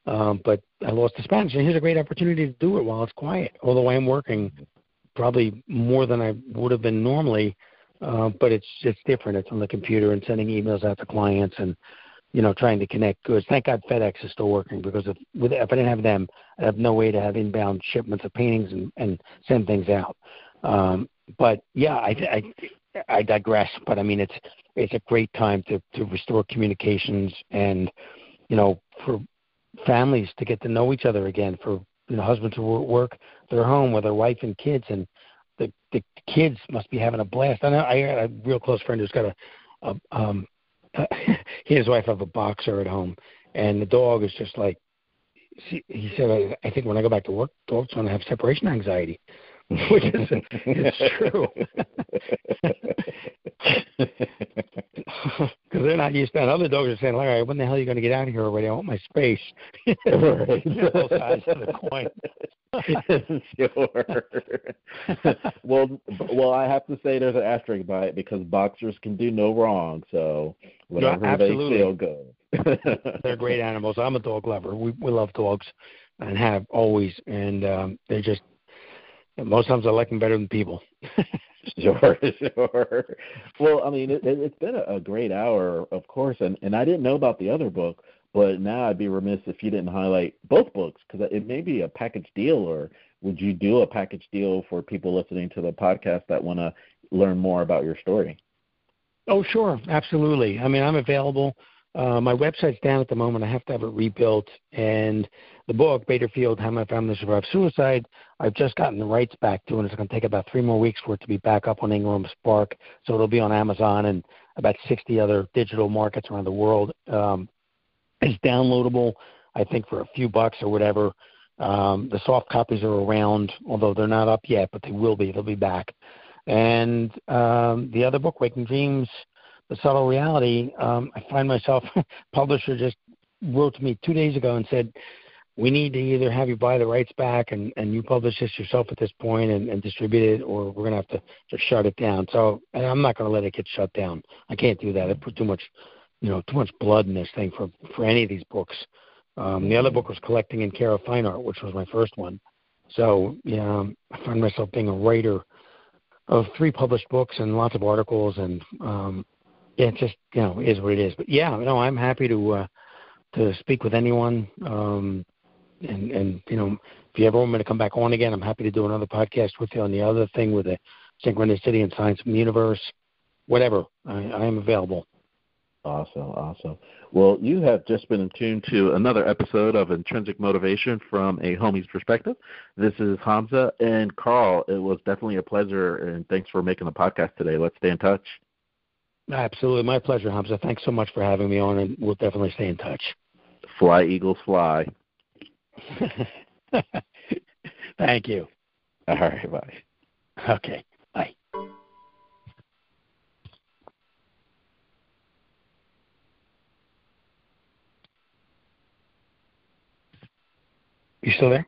um but i lost the spanish and here's a great opportunity to do it while it's quiet although i am working probably more than i would have been normally uh, but it's it's different. It's on the computer and sending emails out to clients and you know trying to connect goods. Thank God FedEx is still working because if with if I didn't have them, I'd have no way to have inbound shipments of paintings and, and send things out. Um, but yeah, I, I I digress. But I mean, it's it's a great time to to restore communications and you know for families to get to know each other again. For you know husbands who work their home with their wife and kids and the the kids must be having a blast. I know I got a real close friend who's got a, a um he and his wife have a boxer at home, and the dog is just like he said. I, I think when I go back to work, dogs going to have separation anxiety, which is it's true. Because they're not used to that. Other dogs are saying, "All right, when the hell are you going to get out of here already? I want my space." right. Both sides of the coin. sure. well, well, I have to say there's an asterisk by it because boxers can do no wrong. So whatever no, they feel good. they're great animals. I'm a dog lover. We we love dogs, and have always. And um, they're just most times I like them better than people. sure, sure. Well, I mean, it, it's been a great hour, of course, and and I didn't know about the other book but now I'd be remiss if you didn't highlight both books because it may be a package deal, or would you do a package deal for people listening to the podcast that want to learn more about your story? Oh, sure, absolutely. I mean, I'm available. Uh, my website's down at the moment. I have to have it rebuilt. And the book, Bader Field, How My Family Survived Suicide, I've just gotten the rights back to, and it's going to take about three more weeks for it to be back up on Ingram Spark. So it'll be on Amazon and about 60 other digital markets around the world. Um, it's downloadable, I think, for a few bucks or whatever. Um, the soft copies are around, although they're not up yet, but they will be. They'll be back. And um, the other book, Waking Dreams, The Subtle Reality, um, I find myself, publisher just wrote to me two days ago and said, we need to either have you buy the rights back and, and you publish this yourself at this point and, and distribute it, or we're going to have to just shut it down. So and I'm not going to let it get shut down. I can't do that. I put too much you know too much blood in this thing for for any of these books. Um, the other book was Collecting and Care of Fine Art, which was my first one. So yeah, I find myself being a writer of three published books and lots of articles, and um, yeah, it just you know is what it is. But yeah, no, I'm happy to uh, to speak with anyone. Um, and and you know, if you ever want me to come back on again, I'm happy to do another podcast with you on the other thing with the synchronicity and science of the universe. Whatever, I, I am available. Awesome, awesome. Well, you have just been tuned to another episode of Intrinsic Motivation from a homie's perspective. This is Hamza and Carl. It was definitely a pleasure, and thanks for making the podcast today. Let's stay in touch. Absolutely, my pleasure, Hamza. Thanks so much for having me on, and we'll definitely stay in touch. Fly, Eagles, fly. Thank you. All right, bye. Okay. Bye. You still there?